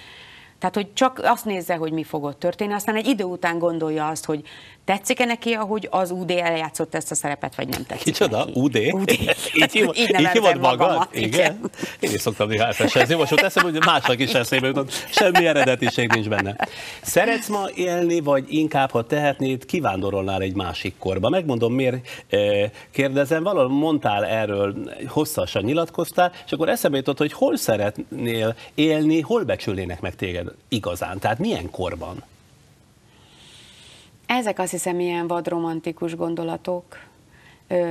tehát, hogy csak azt nézze, hogy mi fog ott történni, aztán egy idő után gondolja azt, hogy tetszik-e neki, ahogy az UD eljátszott ezt a szerepet, vagy nem tetszik Kicsoda? neki. UD? UD. [laughs] [laughs] így, hív, így, így hívod magad? magamat, Igen? igen. Én is szoktam néha elfesezni, most ott eszembe, hogy másnak is eszébe jutott, semmi eredetiség nincs benne. Szeretsz ma élni, vagy inkább, ha tehetnéd, kivándorolnál egy másik korba? Megmondom, miért eh, kérdezem, valahol mondtál erről, hosszasan nyilatkoztál, és akkor eszembe jutott, hogy hol szeretnél élni, hol becsülnének meg téged igazán, tehát milyen korban? Ezek azt hiszem ilyen vadromantikus gondolatok,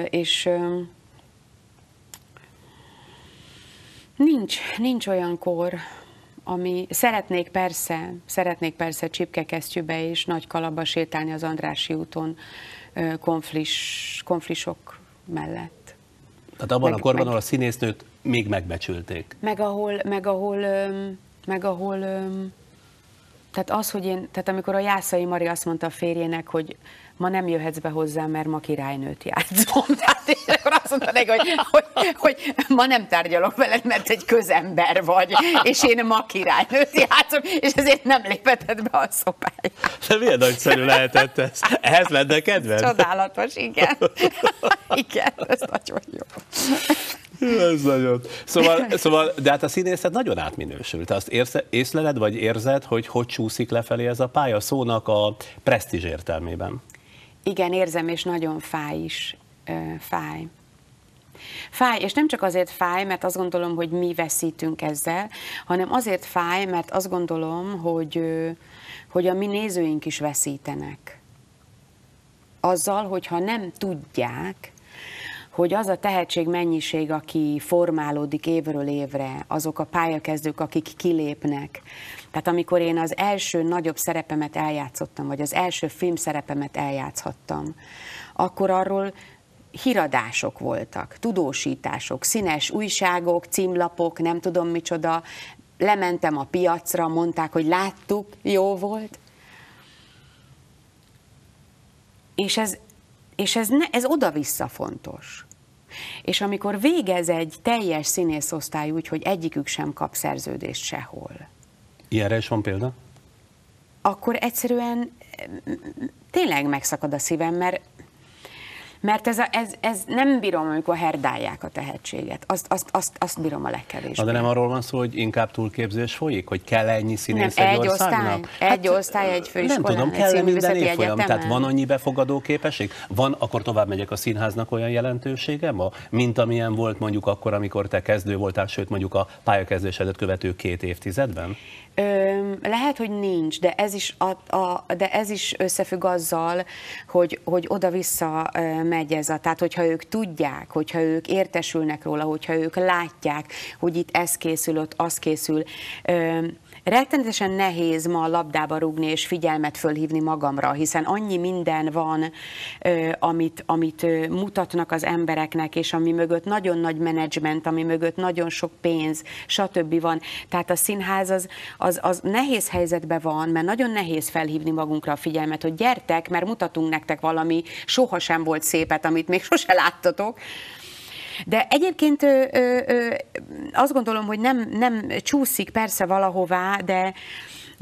és nincs, nincs olyan kor, ami szeretnék persze, szeretnék persze csipkekesztyűbe és nagy kalapba sétálni az Andrási úton konflis, konflisok mellett. Tehát abban meg, a korban, meg, ahol a színésznőt még megbecsülték. Meg ahol, meg ahol, meg ahol tehát az, hogy én, tehát amikor a Jászai Mari azt mondta a férjének, hogy ma nem jöhetsz be hozzám, mert ma királynőt játszom. [laughs] Tehát és akkor azt mondta neki, hogy, hogy, hogy, ma nem tárgyalok veled, mert egy közember vagy, és én ma királynőt játszom, és ezért nem léphetett be a szobájába. De milyen nagyszerű lehetett ez? Ehhez lenne kedved? Csodálatos, igen. [laughs] igen, ez nagyon jó. Ez nagyon. Szóval, szóval, de hát a színészet nagyon átminősült. Azt érsze, észleled, vagy érzed, hogy hogy csúszik lefelé ez a pálya szónak a presztízs értelmében? Igen, érzem, és nagyon fáj is. Fáj. Fáj, és nem csak azért fáj, mert azt gondolom, hogy mi veszítünk ezzel, hanem azért fáj, mert azt gondolom, hogy, hogy a mi nézőink is veszítenek. Azzal, hogyha nem tudják, hogy az a tehetség mennyiség, aki formálódik évről évre, azok a pályakezdők, akik kilépnek. Tehát amikor én az első nagyobb szerepemet eljátszottam, vagy az első film szerepemet eljátszhattam, akkor arról híradások voltak, tudósítások, színes újságok, címlapok, nem tudom micsoda, lementem a piacra, mondták, hogy láttuk, jó volt. És ez és ez, ne, ez oda-vissza fontos. És amikor végez egy teljes színészosztály úgy, hogy egyikük sem kap szerződést sehol. Ilyenre is van példa? Akkor egyszerűen tényleg megszakad a szívem, mert mert ez, a, ez, ez nem bírom, amikor herdálják a tehetséget. Azt, azt, azt, azt bírom a legkevésbé. De nem arról van szó, hogy inkább túlképzés folyik? Hogy kell ennyi színész nem, egy, egy osztály, hát, egy osztály, egy főiskolán, Nem tudom, kell minden évfolyam? Tehát van annyi befogadó képesség? Van, akkor tovább megyek a színháznak olyan jelentősége ma, mint amilyen volt mondjuk akkor, amikor te kezdő voltál, sőt mondjuk a pályakezdésedet követő két évtizedben? Lehet, hogy nincs, de ez is, a, a, de ez is összefügg azzal, hogy, hogy oda-vissza megy ez a, tehát hogyha ők tudják, hogyha ők értesülnek róla, hogyha ők látják, hogy itt ez készül, ott az készül, ö, Rettenetesen nehéz ma a labdába rúgni és figyelmet fölhívni magamra, hiszen annyi minden van, amit, amit mutatnak az embereknek, és ami mögött nagyon nagy menedzsment, ami mögött nagyon sok pénz, stb. van. Tehát a színház az, az, az nehéz helyzetben van, mert nagyon nehéz felhívni magunkra a figyelmet, hogy gyertek, mert mutatunk nektek valami sohasem volt szépet, amit még [laughs] sose láttatok. De egyébként ö, ö, azt gondolom, hogy nem, nem csúszik persze valahová, de,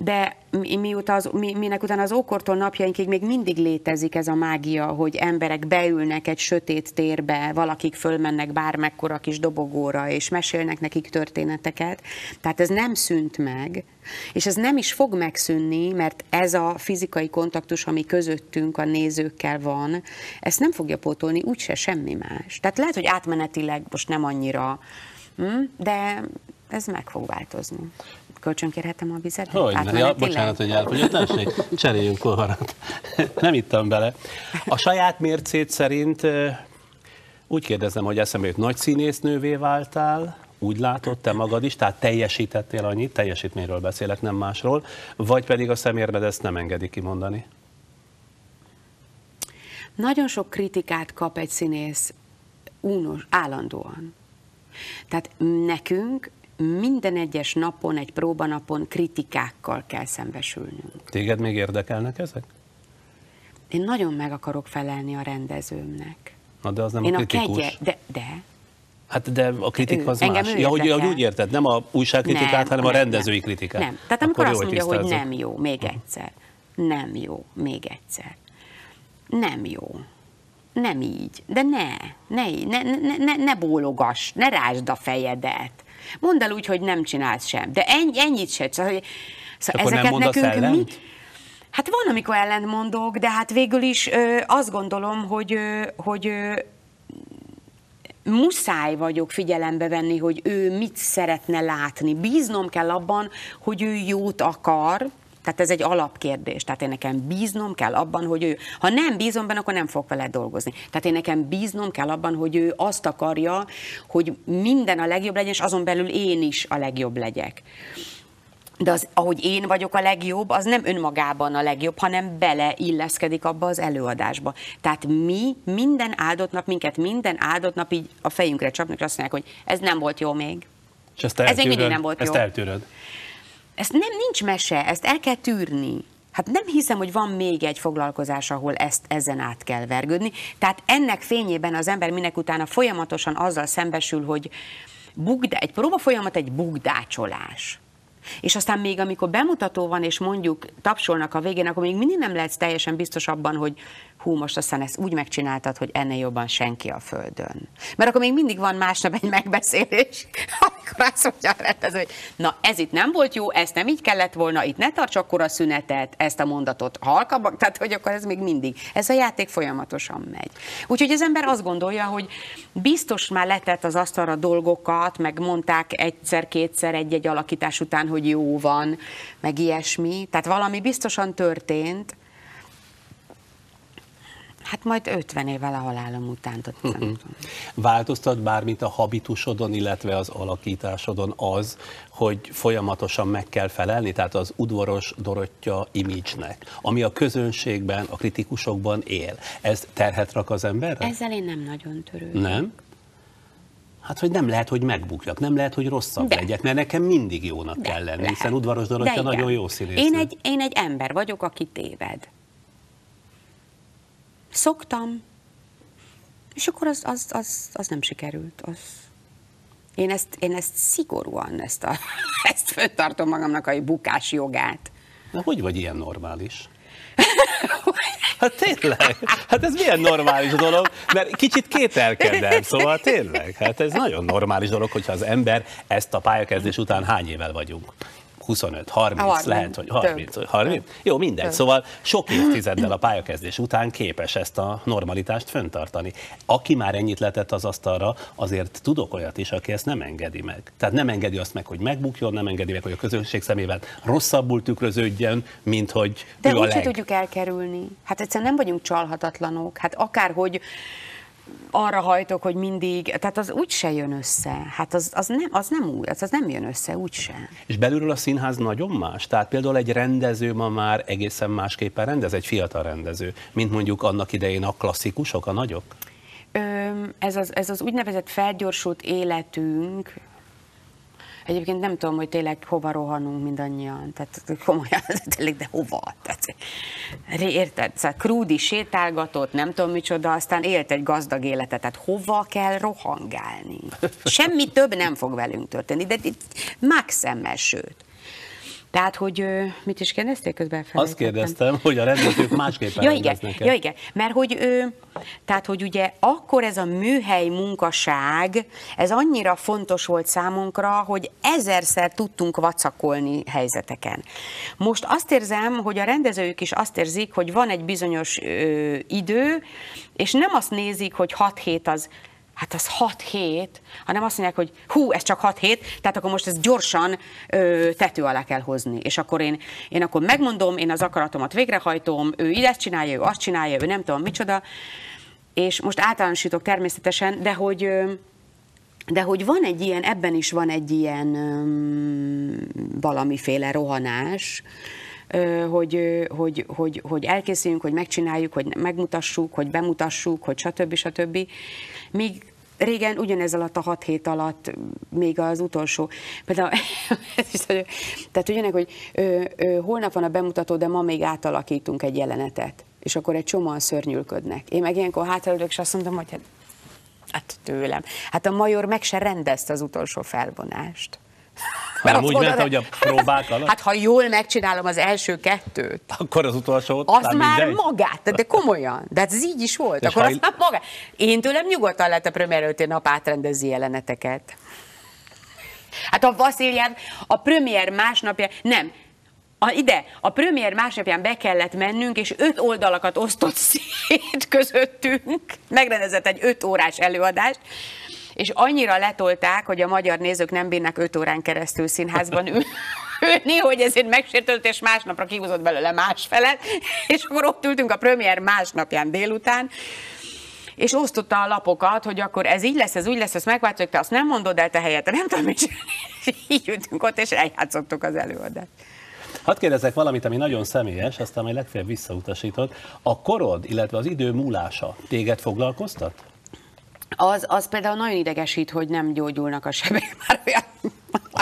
de miután az, mi, minek után az ókortól napjainkig még mindig létezik ez a mágia, hogy emberek beülnek egy sötét térbe, valakik fölmennek bármekkora kis dobogóra, és mesélnek nekik történeteket. Tehát ez nem szűnt meg, és ez nem is fog megszűnni, mert ez a fizikai kontaktus, ami közöttünk a nézőkkel van, ezt nem fogja pótolni úgyse semmi más. Tehát lehet, hogy átmenetileg most nem annyira, hm, de ez meg fog változni. Kölcsönkérhetem a vizet? Hogy ne, ja, bocsánat, hogy elfogyott, tessék, cseréljünk koharat. Nem ittam bele. A saját mércét szerint úgy kérdezem, hogy eszembe jut, nagy színésznővé váltál, úgy látod te magad is, tehát teljesítettél annyit, teljesítményről beszélek, nem másról, vagy pedig a szemérmed ezt nem engedi kimondani? nagyon sok kritikát kap egy színész únos, állandóan. Tehát nekünk minden egyes napon, egy próbanapon kritikákkal kell szembesülnünk. Téged még érdekelnek ezek? Én nagyon meg akarok felelni a rendezőmnek. Na de az nem Én a a kritikus. kegye, de, de Hát de a kritika Ő. az Engem más. ő Ja, hogy, hogy úgy érted, nem a újságkritikát, hanem a rendezői kritikát. Nem. Tehát amikor Akkor azt mondja, hogy nem jó, még egyszer. Nem jó, még egyszer. Nem jó. Nem így. De ne, ne, ne, ne, ne, ne bólogass, ne rásd a fejedet. Mondd el úgy, hogy nem csinálsz sem. De ennyi, ennyit se. Szóval, hogy- szóval Akkor nem ezeket mondasz nekünk mi, ellent? Hát van, amikor ellent mondok, de hát végül is ö, azt gondolom, hogy, ö, hogy ö, muszáj vagyok figyelembe venni, hogy ő mit szeretne látni. Bíznom kell abban, hogy ő jót akar, tehát ez egy alapkérdés. Tehát én nekem bíznom kell abban, hogy ő, ha nem bízom benne, akkor nem fog vele dolgozni. Tehát én nekem bíznom kell abban, hogy ő azt akarja, hogy minden a legjobb legyen, és azon belül én is a legjobb legyek. De az, ahogy én vagyok a legjobb, az nem önmagában a legjobb, hanem beleilleszkedik abba az előadásba. Tehát mi minden áldott nap, minket minden áldott nap így a fejünkre csapnak, és azt mondják, hogy ez nem volt jó még. És ezt Ez még mindig eltűröd, nem volt ezt jó. eltűröd. Ezt nem, nincs mese, ezt el kell tűrni. Hát nem hiszem, hogy van még egy foglalkozás, ahol ezt ezen át kell vergődni. Tehát ennek fényében az ember minek utána folyamatosan azzal szembesül, hogy bugdá, egy próba folyamat egy bugdácsolás. És aztán még amikor bemutató van, és mondjuk tapsolnak a végén, akkor még mindig nem lehetsz teljesen biztos abban, hogy hú, most aztán ezt úgy megcsináltad, hogy ennél jobban senki a Földön. Mert akkor még mindig van másnap egy megbeszélés, [laughs] amikor azt mondja a rendező, hogy na ez itt nem volt jó, ezt nem így kellett volna, itt ne tarts akkor a szünetet, ezt a mondatot halkabbak, tehát hogy akkor ez még mindig, ez a játék folyamatosan megy. Úgyhogy az ember azt gondolja, hogy biztos már letett az asztalra dolgokat, meg mondták egyszer-kétszer egy-egy alakítás után, hogy jó van, meg ilyesmi, tehát valami biztosan történt, Hát majd 50 évvel a halálom után. nem tudom. Változtat bármit a habitusodon, illetve az alakításodon az, hogy folyamatosan meg kell felelni, tehát az udvaros Dorottya imidzsnek, ami a közönségben, a kritikusokban él. Ez terhet rak az emberre? Ezzel én nem nagyon törődöm. Nem? Hát, hogy nem lehet, hogy megbukjak, nem lehet, hogy rosszabb De. legyek, mert nekem mindig jónak De kell lenni, lehet. hiszen udvaros De Dorottya igen. nagyon jó színész. Én egy, én egy ember vagyok, aki téved. Szoktam. És akkor az, az, az, az nem sikerült. Az... Én, ezt, én ezt szigorúan, ezt, a, [laughs] ezt föntartom magamnak a bukás jogát. Na, hogy vagy ilyen normális? [laughs] Hát tényleg, hát ez milyen normális dolog, mert kicsit kételkedem, szóval tényleg, hát ez nagyon normális dolog, hogyha az ember ezt a pályakezdés után hány évvel vagyunk? 25, 30, 30, lehet, hogy több. 30, 30. Jó, mindegy. Szóval sok évtizeddel a pályakezdés után képes ezt a normalitást föntartani. Aki már ennyit letett az asztalra, azért tudok olyat is, aki ezt nem engedi meg. Tehát nem engedi azt meg, hogy megbukjon, nem engedi meg, hogy a közönség szemével rosszabbul tükröződjön, mint hogy De ő a leg. tudjuk elkerülni. Hát egyszerűen nem vagyunk csalhatatlanok. Hát akárhogy arra hajtok, hogy mindig, tehát az úgy se jön össze. Hát az, az, nem, az nem úgy, az, az nem jön össze, úgyse. És belülről a színház nagyon más. Tehát például egy rendező ma már egészen másképpen rendez, egy fiatal rendező, mint mondjuk annak idején a klasszikusok, a nagyok. Öm, ez, az, ez az úgynevezett felgyorsult életünk, Egyébként nem tudom, hogy tényleg hova rohanunk mindannyian. Tehát komolyan, [laughs] tényleg, de hova? Tehát, érted? Szóval Krúdi sétálgatott, nem tudom micsoda, aztán élt egy gazdag életet. Tehát hova kell rohangálni? [laughs] Semmi több nem fog velünk történni, de itt maxemmel, sőt. Tehát, hogy mit is kérdezték közben? Azt kérdeztem, hogy a rendezők másképpen [laughs] Ja igen, rendeznek ja igen, mert hogy, tehát, hogy ugye akkor ez a műhely munkaság, ez annyira fontos volt számunkra, hogy ezerszer tudtunk vacakolni helyzeteken. Most azt érzem, hogy a rendezők is azt érzik, hogy van egy bizonyos ö, idő, és nem azt nézik, hogy 6 hét az Hát az 6 hét, hanem azt mondják, hogy hú, ez csak 6 hét, tehát akkor most ezt gyorsan ö, tető alá kell hozni. És akkor én, én akkor megmondom, én az akaratomat végrehajtom, ő így ezt csinálja, ő azt csinálja, ő nem tudom micsoda. És most általánosítok természetesen, de hogy, de hogy van egy ilyen, ebben is van egy ilyen öm, valamiféle rohanás, hogy, hogy, hogy, hogy elkészüljünk, hogy megcsináljuk, hogy megmutassuk, hogy bemutassuk, hogy stb. stb. Míg régen ugyanez alatt a hat hét alatt, még az utolsó, például, [laughs] tehát ugyanek, hogy ö, ö, holnap van a bemutató, de ma még átalakítunk egy jelenetet, és akkor egy csomóan szörnyülködnek. Én meg ilyenkor hátraülök, és azt mondom, hogy hát, hát tőlem. Hát a major meg se rendezte az utolsó felvonást. Hanem úgy ment, hogy a próbák alatt? Hát ha jól megcsinálom az első kettőt. Akkor az utolsó Az már mindegy? magát, de komolyan. De ez így is volt. És akkor az már magát. Én tőlem nyugodtan lehet a premier előtti nap átrendezi jeleneteket. Hát a Vasziljev a premier másnapja, nem, a, ide, a premier másnapján be kellett mennünk, és öt oldalakat osztott [laughs] szét közöttünk, megrendezett egy öt órás előadást, és annyira letolták, hogy a magyar nézők nem bírnak öt órán keresztül színházban [laughs] ülni, hogy ezért megsértődött, és másnapra kihúzott belőle másfelet, és akkor ott ültünk a premier másnapján délután, és osztotta a lapokat, hogy akkor ez így lesz, ez úgy lesz, ezt megváltozok, te azt nem mondod el, te helyette nem tudom, és [laughs] így ültünk ott, és eljátszottuk az előadást. Hadd kérdezek valamit, ami nagyon személyes, aztán majd legfeljebb visszautasítod. A korod, illetve az idő múlása téged foglalkoztat? Az, az például nagyon idegesít, hogy nem gyógyulnak a sebek [laughs] már olyan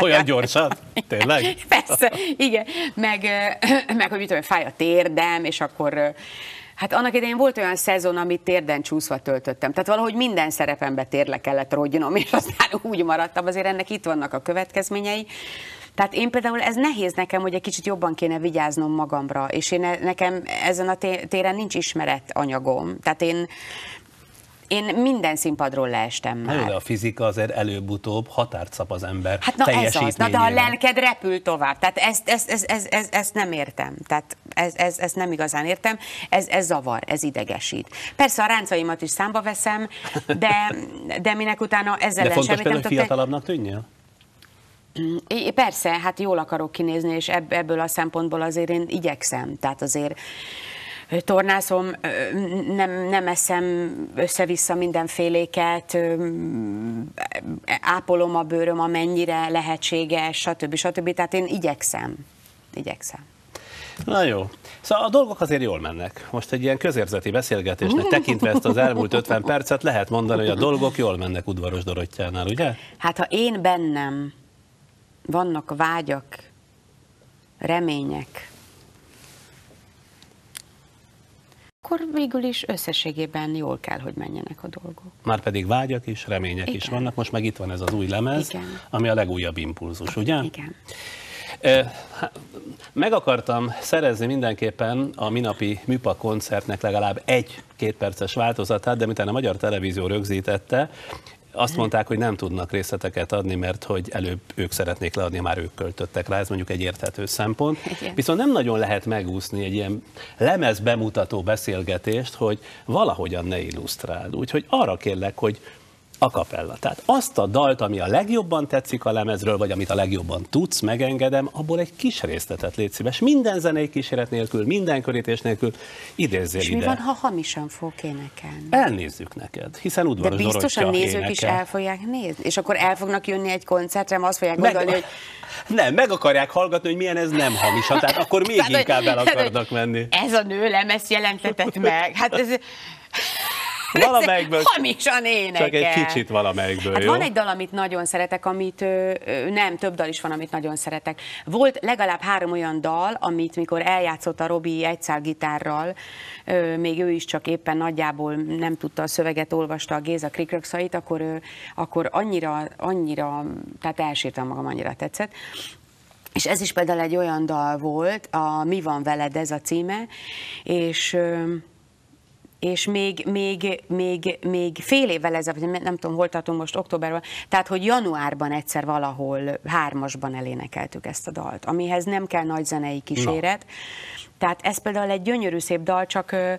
olyan gyorsan? Tényleg? [laughs] Persze, igen. Meg, [clears throat] meg hogy mit tudom, fáj a térdem, és akkor Hát annak idején volt olyan szezon, amit térden csúszva töltöttem. Tehát valahogy minden szerepembe térle kellett rodjnom, és aztán [laughs] úgy maradtam. Azért ennek itt vannak a következményei. Tehát én például ez nehéz nekem, hogy egy kicsit jobban kéne vigyáznom magamra, és én nekem ezen a téren nincs ismeret anyagom. Tehát én én minden színpadról leestem már. Na, de a fizika azért előbb-utóbb határt szap az ember Hát na ez az, na de a lelked repül tovább. Tehát ezt, ezt, ezt, ezt, ezt, ezt nem értem. Tehát ez, ez, ezt nem igazán értem. Ez, ez zavar, ez idegesít. Persze a ráncaimat is számba veszem, de, de minek utána ezzel de fontos például, hogy fiatalabbnak tűnjél? Persze, hát jól akarok kinézni, és ebből a szempontból azért én igyekszem. Tehát azért tornászom, nem, nem eszem össze-vissza mindenféléket, ápolom a bőröm, amennyire lehetséges, stb. stb. Tehát én igyekszem. Igyekszem. Na jó. Szóval a dolgok azért jól mennek. Most egy ilyen közérzeti beszélgetésnek [laughs] tekintve ezt az elmúlt 50 percet lehet mondani, hogy a dolgok jól mennek udvaros Dorottyánál, ugye? Hát ha én bennem vannak vágyak, remények, akkor végül is összességében jól kell, hogy menjenek a dolgok. Már pedig vágyak is, remények Igen. is vannak. Most meg itt van ez az új lemez, Igen. ami a legújabb impulzus, ugye? Igen. Meg akartam szerezni mindenképpen a minapi műpa koncertnek legalább egy két perces változatát, de miután a Magyar Televízió rögzítette, azt mondták, hogy nem tudnak részleteket adni, mert hogy előbb ők szeretnék leadni, már ők költöttek rá, ez mondjuk egy érthető szempont. Igen. Viszont nem nagyon lehet megúszni egy ilyen lemez bemutató beszélgetést, hogy valahogyan ne illusztráld. Úgyhogy arra kérlek, hogy a kapella. Tehát azt a dalt, ami a legjobban tetszik a lemezről, vagy amit a legjobban tudsz, megengedem, abból egy kis részletet légy szíves. Minden zenei kíséret nélkül, minden körítés nélkül idézzél És ide. mi van, ha hamisan fog énekelni? Elnézzük neked, hiszen udvaros De biztos a nézők énekel. is el fogják nézni, és akkor el fognak jönni egy koncertre, azt fogják meg, gondolni, hogy... [laughs] Nem, meg akarják hallgatni, hogy milyen ez nem hamisan, tehát akkor még tehát, inkább el akarnak menni. Ez a nő lemez jelentetett meg. Hát ez... Valamelyikből. Hamisan énekel. Csak egy kicsit valamelyikből, hát jó? Van egy dal, amit nagyon szeretek, amit nem, több dal is van, amit nagyon szeretek. Volt legalább három olyan dal, amit mikor eljátszott a Robi egyszál gitárral, még ő is csak éppen nagyjából nem tudta a szöveget, olvasta a Géza Krikrökszait, akkor, akkor annyira, annyira, tehát elsírtam magam, annyira tetszett. És ez is például egy olyan dal volt, a Mi van veled, ez a címe, és és még, még, még, még fél évvel ezelőtt, nem tudom, hol tartunk most októberben, tehát, hogy januárban egyszer valahol hármasban elénekeltük ezt a dalt, amihez nem kell nagy zenei kíséret. Na. Tehát ez például egy gyönyörű szép dal, csak ö,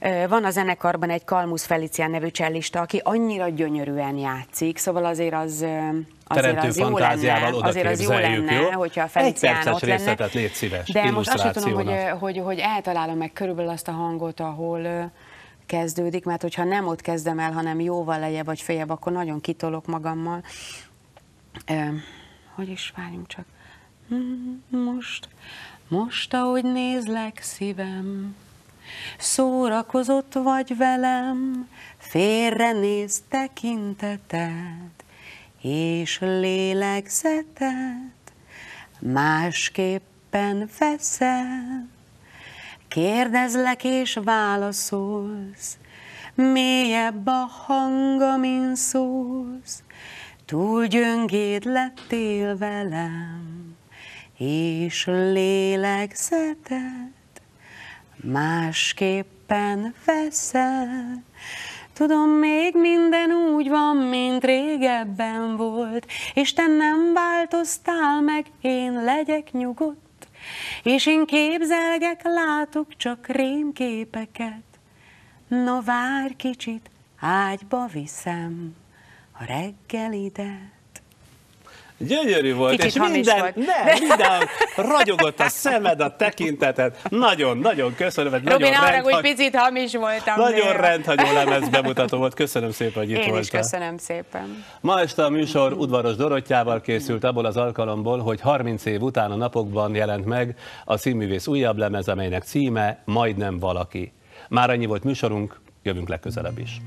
ö, van a zenekarban egy Kalmusz Felicián nevű csellista, aki annyira gyönyörűen játszik, szóval azért az azért az jó lenne, azért az jó lenne, jó? hogyha a Felicián ott lenne. légy szíves, De most azt tudom, hogy, hogy, hogy eltalálom meg körülbelül azt a hangot, ahol kezdődik, mert hogyha nem ott kezdem el, hanem jóval lejjebb vagy fejebb, akkor nagyon kitolok magammal. Ö, hogy is várjunk csak. Most Most, ahogy nézlek szívem, szórakozott vagy velem, félre néz tekinteted, és lélegzeted másképpen veszel. Kérdezlek és válaszolsz, mélyebb a hang, amin szólsz, túl gyöngéd lettél velem, és lélegzeted másképpen veszel. Tudom, még minden úgy van, mint régebben volt, és te nem változtál meg, én legyek nyugodt, és én képzelgek, látok csak rémképeket. No vár kicsit, ágyba viszem a reggelidet. Gyönyörű volt, Kicsit és minden, volt. nem, minden, ragyogott a szemed, a tekinteted. Nagyon, nagyon köszönöm, hogy Robi, nagyon, ne arra, hogy rendhagy, picit hamis voltam. nagyon néha. rendhagyó lemez bemutató volt. Köszönöm szépen, hogy itt Én is voltál. köszönöm szépen. Ma este a műsor udvaros Dorottyával készült abból az alkalomból, hogy 30 év után a napokban jelent meg a színművész újabb lemez, amelynek címe Majdnem valaki. Már annyi volt műsorunk, jövünk legközelebb is.